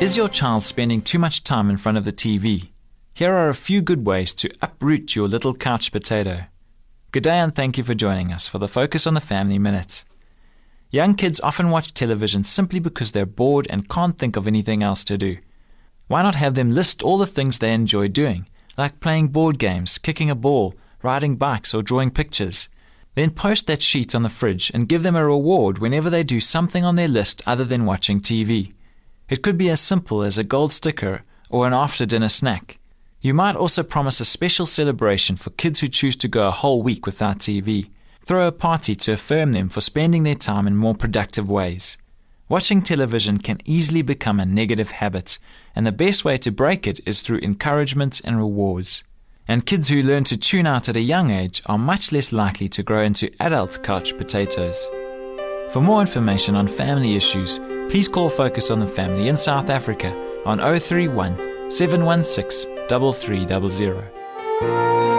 Is your child spending too much time in front of the TV? Here are a few good ways to uproot your little couch potato. Good day and thank you for joining us for the Focus on the Family Minute. Young kids often watch television simply because they're bored and can't think of anything else to do. Why not have them list all the things they enjoy doing, like playing board games, kicking a ball, riding bikes, or drawing pictures? Then post that sheet on the fridge and give them a reward whenever they do something on their list other than watching TV. It could be as simple as a gold sticker or an after dinner snack. You might also promise a special celebration for kids who choose to go a whole week without TV. Throw a party to affirm them for spending their time in more productive ways. Watching television can easily become a negative habit, and the best way to break it is through encouragement and rewards. And kids who learn to tune out at a young age are much less likely to grow into adult couch potatoes. For more information on family issues, please call Focus on the Family in South Africa on 031 716 3300.